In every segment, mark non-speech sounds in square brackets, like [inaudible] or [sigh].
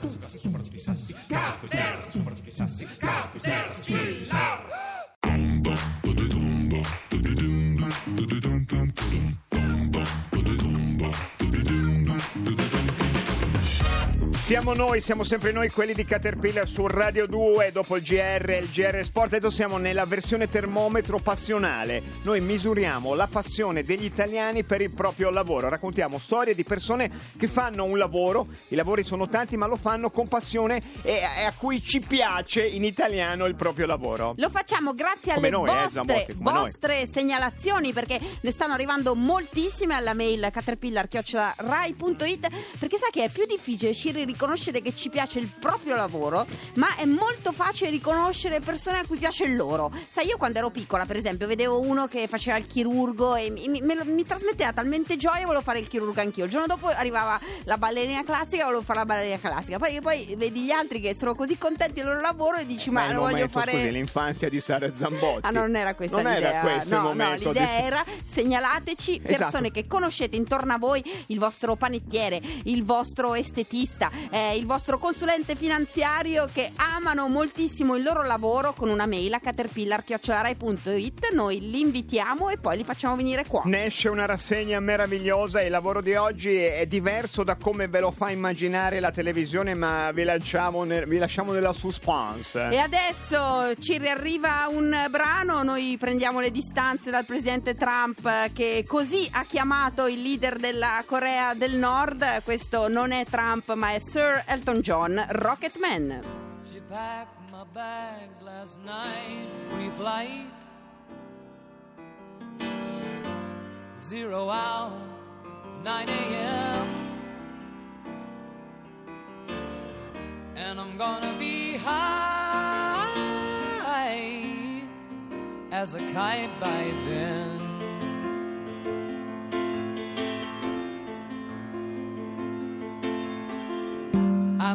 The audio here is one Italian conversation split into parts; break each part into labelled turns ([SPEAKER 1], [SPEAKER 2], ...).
[SPEAKER 1] Sí. Sí. Siamo noi, siamo sempre noi quelli di Caterpillar su Radio 2 dopo il GR e il GR Sport. Adesso siamo nella versione termometro passionale. Noi misuriamo la passione degli italiani per il proprio lavoro. Raccontiamo storie di persone che fanno un lavoro, i lavori sono tanti ma lo fanno con passione e a cui ci piace in italiano il proprio lavoro.
[SPEAKER 2] Lo facciamo grazie
[SPEAKER 1] Come
[SPEAKER 2] alle
[SPEAKER 1] noi, eh,
[SPEAKER 2] vostre,
[SPEAKER 1] Zambotti, come noi.
[SPEAKER 2] vostre segnalazioni perché ne stanno arrivando moltissime alla mail caterpillar.rai.it perché sa che è più difficile Shiri riconoscere che ci piace il proprio lavoro ma è molto facile riconoscere persone a cui piace il loro. Sai, io quando ero piccola per esempio vedevo uno che faceva il chirurgo e mi, mi- me mi trasmetteva talmente gioia volevo fare il chirurgo anch'io. Il giorno dopo arrivava la ballerina classica volevo fare la ballerina classica. Poi, poi vedi gli altri che sono così contenti del loro lavoro e dici ma,
[SPEAKER 1] il
[SPEAKER 2] lo voglio fare...
[SPEAKER 1] scusi, l'infanzia di Sara Zambotti.
[SPEAKER 2] Ah, non era questa
[SPEAKER 1] Non
[SPEAKER 2] l'idea.
[SPEAKER 1] era questo
[SPEAKER 2] no,
[SPEAKER 1] il momento
[SPEAKER 2] no, l'idea
[SPEAKER 1] di...
[SPEAKER 2] era segnalateci persone
[SPEAKER 1] Esatto.
[SPEAKER 2] che conoscete intorno a voi, il vostro panettiere, il vostro estetista, eh, il vostro consulente finanziario che amano moltissimo il loro lavoro con una mail a caterpillar.it. Noi li invitiamo e poi li facciamo venire qua.
[SPEAKER 1] Ne esce una rassegna meravigliosa il lavoro di oggi è diverso da come ve lo fa immaginare la televisione, ma vi lasciamo, ne- vi lasciamo nella suspense.
[SPEAKER 2] E adesso ci riarriva un brano, noi prendiamo le distanze dal presidente Trump che così ha chiamato il leader della Corea del Nord, questo non è Trump ma è Sir Elton John, Rocket Man.
[SPEAKER 3] She packed my bags last night. Zero hour, 9 a.m. And I'm gonna be high as a kite by then.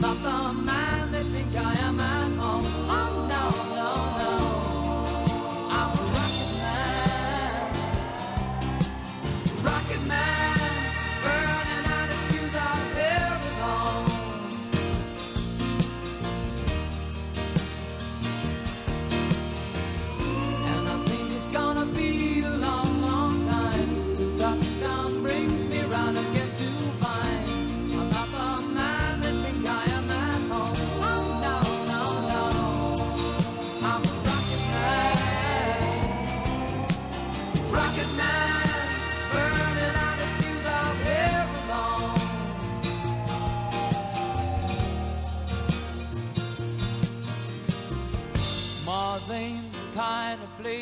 [SPEAKER 3] about the man.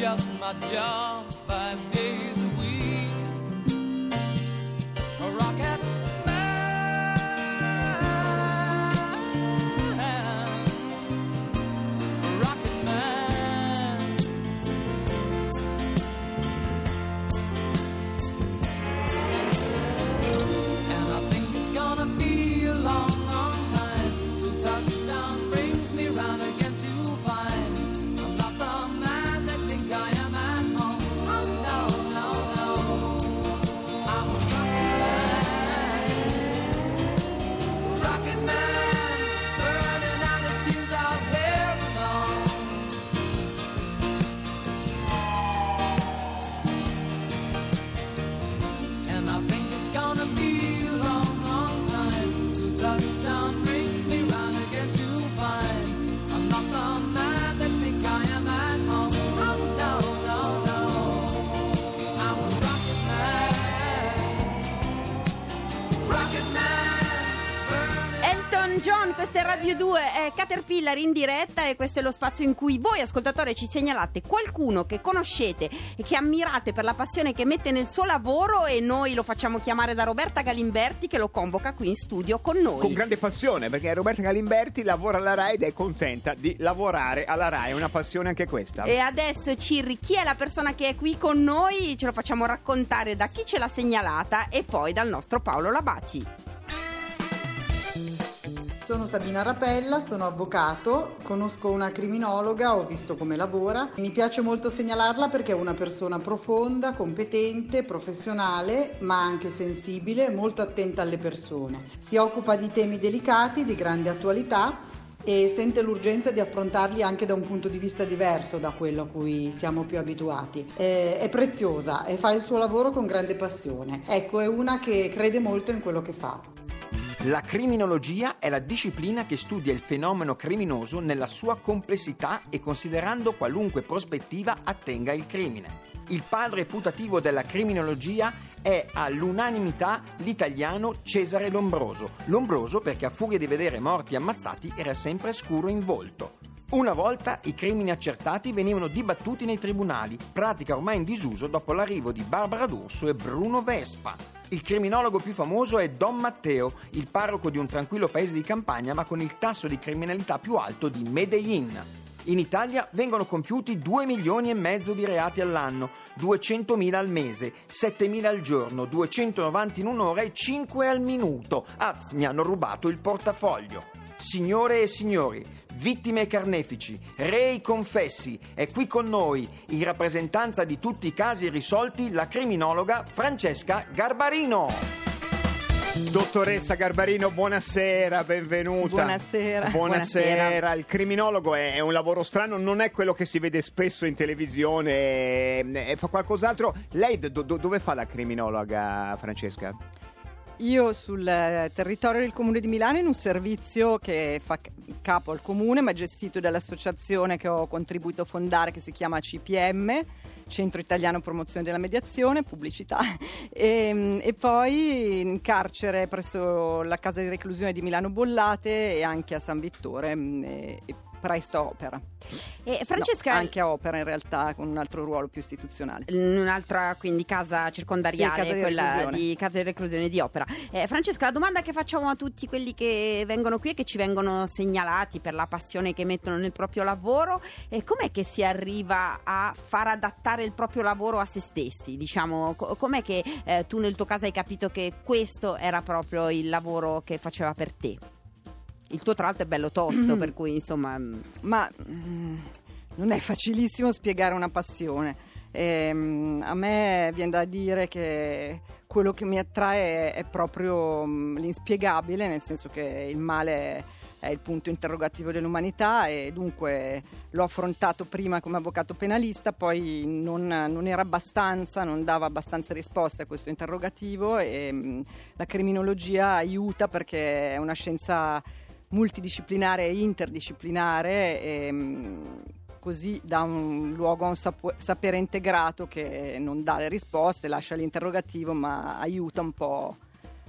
[SPEAKER 3] just my job five days a week. A rocket
[SPEAKER 2] on, questa è Radio 2, è Caterpillar in diretta e questo è lo spazio in cui voi ascoltatori ci segnalate qualcuno che conoscete e che ammirate per la passione che mette nel suo lavoro e noi lo facciamo chiamare da Roberta Galimberti che lo convoca qui in studio con noi.
[SPEAKER 1] Con grande passione, perché Roberta Galimberti lavora alla RAI ed è contenta di lavorare alla RAI, è una passione anche questa.
[SPEAKER 2] E adesso Cirri, chi è la persona che è qui con noi? Ce lo facciamo raccontare da chi ce l'ha segnalata e poi dal nostro Paolo Labati.
[SPEAKER 4] Sono Sabina Rapella, sono avvocato, conosco una criminologa, ho visto come lavora. Mi piace molto segnalarla perché è una persona profonda, competente, professionale, ma anche sensibile, molto attenta alle persone. Si occupa di temi delicati, di grande attualità e sente l'urgenza di affrontarli anche da un punto di vista diverso da quello a cui siamo più abituati. È, preziosa e fa il suo lavoro con grande passione. Ecco, è una che crede molto in quello che fa.
[SPEAKER 5] La criminologia è la disciplina che studia il fenomeno criminoso nella sua complessità e considerando qualunque prospettiva attenga il crimine. Il padre putativo della criminologia è all'unanimità l'italiano Cesare Lombroso. Lombroso perché a furia di vedere morti ammazzati era sempre scuro in volto. Una volta i crimini accertati venivano dibattuti nei tribunali, pratica ormai in disuso dopo l'arrivo di Barbara D'Urso e Bruno Vespa. Il criminologo più famoso è Don Matteo, il parroco di un tranquillo paese di campagna ma con il tasso di criminalità più alto di Medellin. In Italia vengono compiuti 2 milioni e mezzo di reati all'anno, 200.000 al mese, 7.000 al giorno, 290 in un'ora e 5 al minuto. Az, mi hanno rubato il portafoglio. Signore e signori, vittime e carnefici, rei confessi, è qui con noi, in rappresentanza di tutti i casi risolti, la criminologa Francesca Garbarino.
[SPEAKER 1] Dottoressa Garbarino, buonasera, benvenuta.
[SPEAKER 2] Buonasera.
[SPEAKER 1] Buonasera.
[SPEAKER 2] Buonasera.
[SPEAKER 1] Il criminologo è, un lavoro strano, non è quello che si vede spesso in televisione, e, fa qualcos'altro. Lei do- do- dove fa la criminologa, Francesca?
[SPEAKER 6] Io sul eh, territorio del comune di Milano in un servizio che fa capo al comune ma gestito dall'associazione che ho contribuito a fondare che si chiama CPM, Centro Italiano Promozione della Mediazione, pubblicità, [laughs] e, e poi in carcere presso la casa di reclusione di Milano Bollate e anche a San Vittore mm, e, e presto Opera.
[SPEAKER 2] E Francesca,
[SPEAKER 6] No, anche a Opera in realtà con un altro ruolo più istituzionale.
[SPEAKER 2] in un'altra quindi casa circondariale,
[SPEAKER 6] Sì, casa di
[SPEAKER 2] quella
[SPEAKER 6] reclusione.
[SPEAKER 2] di casa di reclusione di opera. Eh, Francesca, la domanda che facciamo a tutti quelli che vengono qui e che ci vengono segnalati per la passione che mettono nel proprio lavoro è com'è che si arriva a far adattare il proprio lavoro a se stessi? Diciamo, co- com'è che eh, tu nel tuo caso hai capito che questo era proprio il lavoro che faceva per te? Il tuo tra l'altro è bello tosto,
[SPEAKER 6] Mm.
[SPEAKER 2] per cui insomma... mm,
[SPEAKER 6] Ma mm, non è facilissimo spiegare una passione. Ehm, a me viene da dire che quello che mi attrae è, proprio mm, l'inspiegabile, nel senso che il male è, il punto interrogativo dell'umanità e dunque l'ho affrontato prima come avvocato penalista, poi non, non era abbastanza, non dava abbastanza risposte a questo interrogativo e mm, la criminologia aiuta perché è una scienza multidisciplinare e interdisciplinare e mm, così dà un luogo a un sapo- sapere integrato che non dà le risposte, lascia l'interrogativo ma aiuta un po'.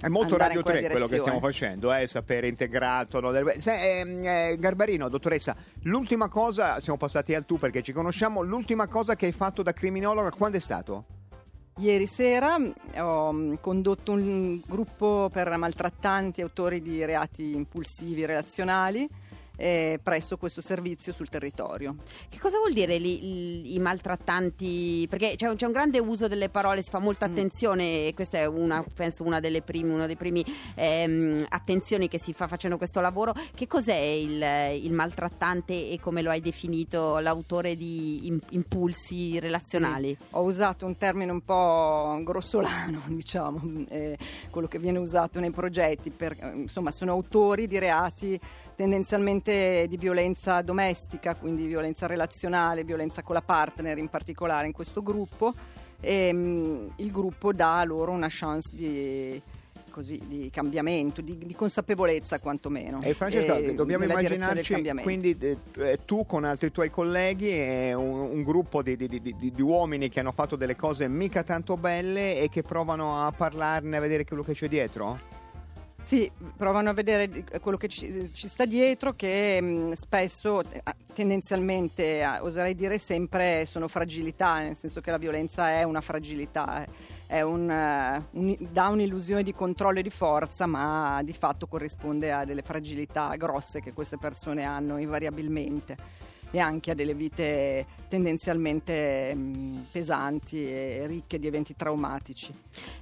[SPEAKER 1] È molto Radio
[SPEAKER 6] in quella
[SPEAKER 1] 3 quello che stiamo facendo, eh, sapere integrato. no, Se- ehm, eh, Garbarino, dottoressa, l'ultima cosa, siamo passati al tu perché ci conosciamo, l'ultima cosa che hai fatto da criminologa quando è stato?
[SPEAKER 6] Ieri sera mm, ho mm, condotto un gruppo per maltrattanti autori di reati impulsivi relazionali eh, presso questo servizio sul territorio.
[SPEAKER 2] Che cosa vuol dire li- i maltrattanti? Perché c'è un, c'è un grande uso delle parole, si fa molta
[SPEAKER 6] Mm.
[SPEAKER 2] attenzione e questa è una, penso una delle prime, uno dei primi ehm, attenzioni che si fa facendo questo lavoro. Che cos'è il, il maltrattante e come lo hai definito l'autore di im- impulsi relazionali?
[SPEAKER 6] Ho usato un termine un po' grossolano, [laughs] diciamo, eh, quello che viene usato nei progetti, per, insomma sono autori di reati tendenzialmente di violenza domestica, quindi violenza relazionale, violenza con la partner in particolare in questo gruppo e mm, il gruppo dà loro una chance di, così, di cambiamento, di, di consapevolezza quantomeno.
[SPEAKER 1] E Francesca,
[SPEAKER 6] e
[SPEAKER 1] dobbiamo
[SPEAKER 6] direzione del
[SPEAKER 1] immaginarci quindi eh, tu- eh, tu con altri tuoi colleghi e un, un gruppo di- di uomini che hanno fatto delle cose mica tanto belle e che provano a parlarne, a vedere quello che c'è dietro?
[SPEAKER 6] Sì, provano a vedere di- quello che ci, ci sta dietro, che mh, spesso, eh, tendenzialmente, eh, oserei dire sempre, sono fragilità, nel senso che la violenza è una fragilità, eh, è un, eh, un- dà un'illusione di controllo e di forza, ma di fatto corrisponde a delle fragilità grosse che queste persone hanno invariabilmente e anche a delle vite tendenzialmente mh, pesanti e ricche di eventi traumatici.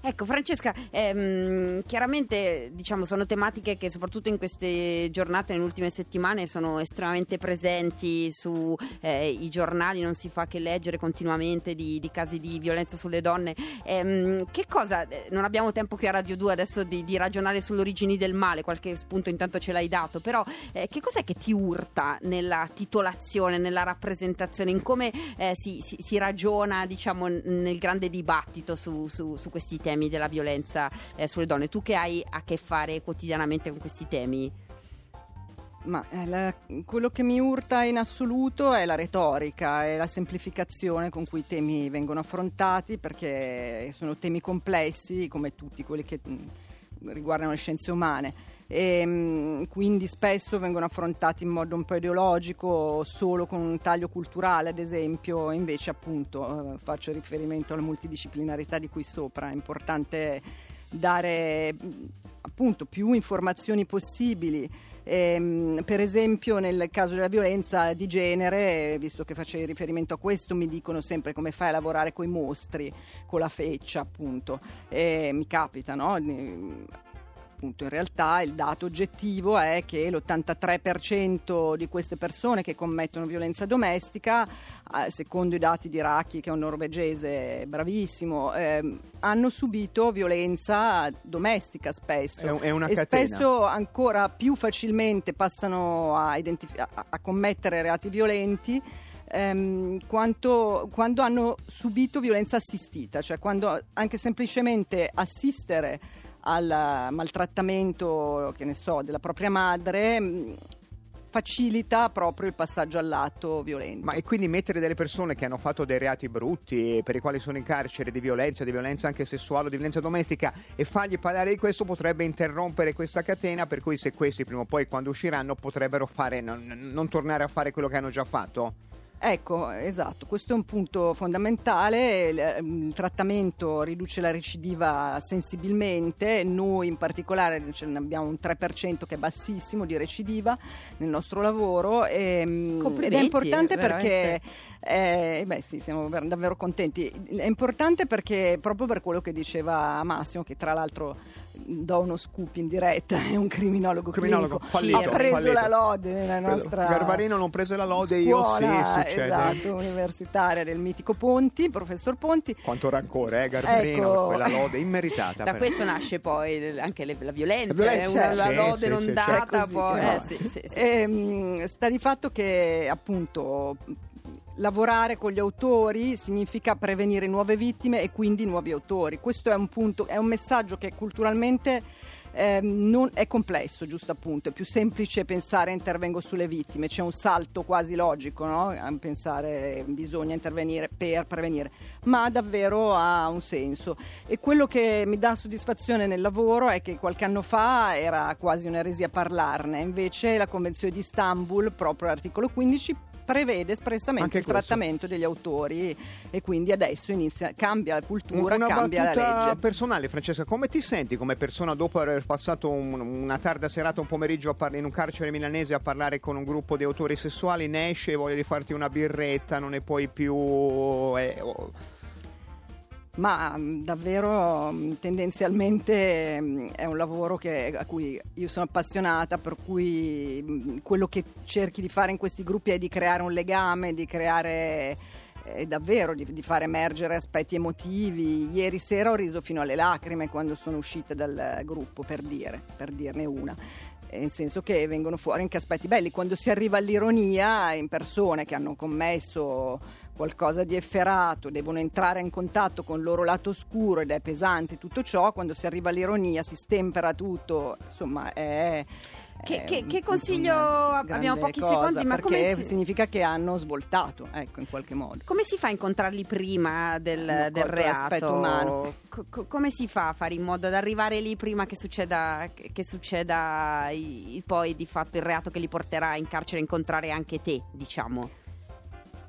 [SPEAKER 2] Ecco Francesca, ehm, chiaramente diciamo, sono tematiche che soprattutto in queste giornate, nelle ultime settimane, sono estremamente presenti sui giornali, non si fa che leggere continuamente di, di casi di violenza sulle donne. Ehm, che cosa, eh, non abbiamo tempo qui a Radio 2 adesso di, di ragionare sulle origini del male, qualche spunto intanto ce l'hai dato, però eh, che cos'è che ti urta nella titolazione, nella rappresentazione, in come eh, si, si- si ragiona diciamo, nel grande dibattito su, su- su questi temi della violenza eh, sulle donne? Tu che hai a che fare quotidianamente con questi temi?
[SPEAKER 6] Ma eh, la- quello che mi urta in assoluto è la retorica e la semplificazione con cui i temi vengono affrontati, perché sono temi complessi, come tutti quelli che mh, riguardano le scienze umane. E, mh, quindi spesso vengono affrontati in modo un po' ideologico, solo con un taglio culturale, ad esempio, invece appunto eh, faccio riferimento alla multidisciplinarità di cui sopra, è importante dare appunto più informazioni possibili Ehm, per esempio nel caso della violenza di genere, visto che facevi riferimento a questo, mi dicono sempre come fai a lavorare con i mostri, con la feccia appunto. E mi capita, no? Appunto, in realtà il dato oggettivo è che l'83% di queste persone che commettono violenza domestica, eh, secondo i dati di Racchi, che è un norvegese bravissimo, ehm, hanno subito violenza domestica spesso
[SPEAKER 1] È è una
[SPEAKER 6] e
[SPEAKER 1] catena.
[SPEAKER 6] spesso ancora più facilmente passano a, identifi- a- a commettere reati violenti ehm, quanto- quando hanno subito violenza assistita, cioè quando anche semplicemente assistere al maltrattamento, che ne so, della propria madre mh, facilita proprio il passaggio all'atto violento.
[SPEAKER 1] Ma e quindi mettere delle persone che hanno fatto dei reati brutti, per i quali sono in carcere di violenza, di violenza anche sessuale di violenza domestica e fargli parlare di questo potrebbe interrompere questa catena per cui se questi prima o poi quando usciranno potrebbero fare, non, non tornare a fare quello che hanno già fatto?
[SPEAKER 6] Ecco, esatto, questo è un punto fondamentale, il, il trattamento riduce la recidiva sensibilmente, noi in particolare ne abbiamo un 3% che è bassissimo di recidiva nel nostro lavoro e, mm, ed è importante
[SPEAKER 2] veramente.
[SPEAKER 6] perché, eh, beh sì, siamo ver- davvero contenti, è importante perché proprio per quello che diceva Massimo, che tra l'altro do uno scoop in diretta, è un criminologo,
[SPEAKER 1] Criminologo,
[SPEAKER 6] clinico,
[SPEAKER 1] fallito,
[SPEAKER 6] ha preso
[SPEAKER 1] fallito.
[SPEAKER 6] la lode nella nostra
[SPEAKER 1] Garbarino non prese la lode, io sì,
[SPEAKER 6] scuola,
[SPEAKER 1] succede.
[SPEAKER 6] esatto, universitaria del mitico Ponti, professor Ponti.
[SPEAKER 1] Quanto rancore, eh, Garbarino,
[SPEAKER 6] Ecco.
[SPEAKER 1] quella lode immeritata. [laughs]
[SPEAKER 2] Da questo nasce poi anche le- la violenza,
[SPEAKER 1] La violenza,
[SPEAKER 2] eh, una- la lode
[SPEAKER 1] sì,
[SPEAKER 2] non
[SPEAKER 1] sì,
[SPEAKER 2] data, poi, eh, sì, sì, sì.
[SPEAKER 6] Ehm, sta di fatto che appunto lavorare con gli autori significa prevenire nuove vittime e quindi nuovi autori. Questo è un punto, è un messaggio che culturalmente ehm, non è complesso, giusto appunto, è più semplice pensare intervengo sulle vittime, c'è un salto quasi logico, no? A pensare bisogna intervenire per prevenire, ma davvero ha un senso. E quello che mi dà soddisfazione nel lavoro è che qualche anno fa era quasi un'eresia parlarne, invece la Convenzione di Istanbul, proprio l'articolo 15, prevede espressamente
[SPEAKER 1] Anche
[SPEAKER 6] il
[SPEAKER 1] questo.
[SPEAKER 6] trattamento degli autori e quindi adesso inizia, cambia la cultura,
[SPEAKER 1] Una
[SPEAKER 6] cambia la legge.
[SPEAKER 1] personale, Francesca, come ti senti come persona dopo aver passato un- una tarda serata, un pomeriggio a parla- in un carcere milanese a parlare con un gruppo di autori sessuali, ne esce e voglia di farti una birretta, non ne puoi più... eh, oh,
[SPEAKER 6] Ma mh, davvero mh, tendenzialmente mh, è un lavoro che- a cui io sono appassionata, per cui quello che cerchi di fare in questi gruppi è di creare un legame, di creare eh, davvero, di, di fare emergere aspetti emotivi. Ieri sera ho riso fino alle lacrime quando sono uscita dal gruppo, per dire, per dirne una. Eh, Nel senso che vengono fuori anche aspetti belli. Quando si arriva all'ironia in persone che hanno commesso qualcosa di efferato, devono entrare in contatto con il loro lato oscuro ed è pesante tutto ciò, quando si arriva all'ironia si stempera tutto, insomma è,
[SPEAKER 2] Che- che- che consiglio- abbiamo pochi
[SPEAKER 6] cosa,
[SPEAKER 2] secondi, ma come si-
[SPEAKER 6] significa che hanno svoltato, ecco, in qualche modo.
[SPEAKER 2] Come si fa a incontrarli prima del, del reato?
[SPEAKER 6] umano.
[SPEAKER 2] Co- come si fa a fare in modo ad arrivare lì prima che succeda, che succeda i- poi di fatto il reato che li porterà in carcere a incontrare anche te, diciamo?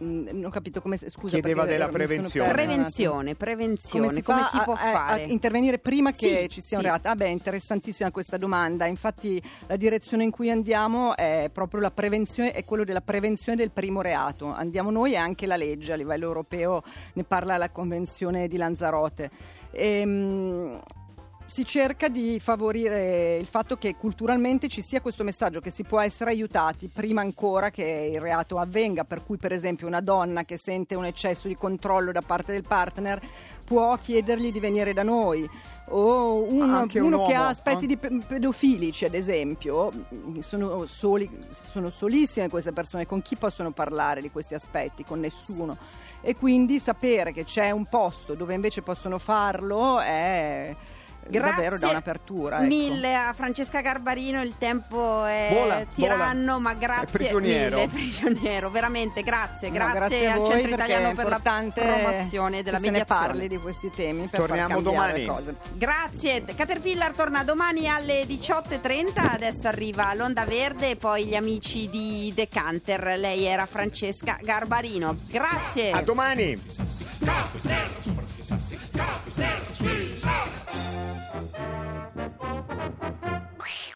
[SPEAKER 6] Mm, non ho capito come scusa
[SPEAKER 1] Chiedeva della prevenzione.
[SPEAKER 6] un.
[SPEAKER 2] Prevenzione, prevenzione,
[SPEAKER 6] come si,
[SPEAKER 2] come
[SPEAKER 6] fa
[SPEAKER 2] si
[SPEAKER 6] a-
[SPEAKER 2] può
[SPEAKER 6] a, a
[SPEAKER 2] fare?
[SPEAKER 6] intervenire prima che
[SPEAKER 2] Sì,
[SPEAKER 6] ci sia un
[SPEAKER 2] sì.
[SPEAKER 6] reato? Ah beh, interessantissima questa domanda. Infatti la direzione in cui andiamo è proprio la prevenzione, è quello della prevenzione del primo reato. Andiamo noi e anche la legge a livello europeo ne parla la Convenzione di Lanzarote. Ehm, si cerca di favorire il fatto che culturalmente ci sia questo messaggio che si può essere aiutati prima ancora che il reato avvenga, per cui per esempio una donna che sente un eccesso di controllo da parte del partner può chiedergli di venire da noi. O un-
[SPEAKER 1] Anche un
[SPEAKER 6] uno che
[SPEAKER 1] uomo,
[SPEAKER 6] ha aspetti
[SPEAKER 1] eh?
[SPEAKER 6] di pe- pedofilici ad esempio sono, soli, sono solissime queste persone. Con chi possono parlare di questi aspetti? Con nessuno. E quindi sapere che c'è un posto dove invece possono farlo è davvero da un'apertura ecco.
[SPEAKER 2] mille a Francesca Garbarino, il tempo è
[SPEAKER 1] Vola,
[SPEAKER 2] tiranno,
[SPEAKER 1] vola.
[SPEAKER 2] ma
[SPEAKER 1] È
[SPEAKER 2] grazie
[SPEAKER 1] prigioniero.
[SPEAKER 2] mille, prigioniero, veramente grazie,
[SPEAKER 6] No,
[SPEAKER 2] grazie,
[SPEAKER 6] grazie
[SPEAKER 2] al
[SPEAKER 6] voi
[SPEAKER 2] Centro Italiano
[SPEAKER 6] è
[SPEAKER 2] per la promozione della
[SPEAKER 6] che se ne
[SPEAKER 2] mediazione.
[SPEAKER 6] parli di questi temi per
[SPEAKER 1] Torniamo domani.
[SPEAKER 6] le cose.
[SPEAKER 2] Grazie, Caterpillar torna domani alle 18.30, adesso arriva l'Onda Verde e poi gli amici di Decanter, lei era Francesca Garbarino. Grazie.
[SPEAKER 1] A domani!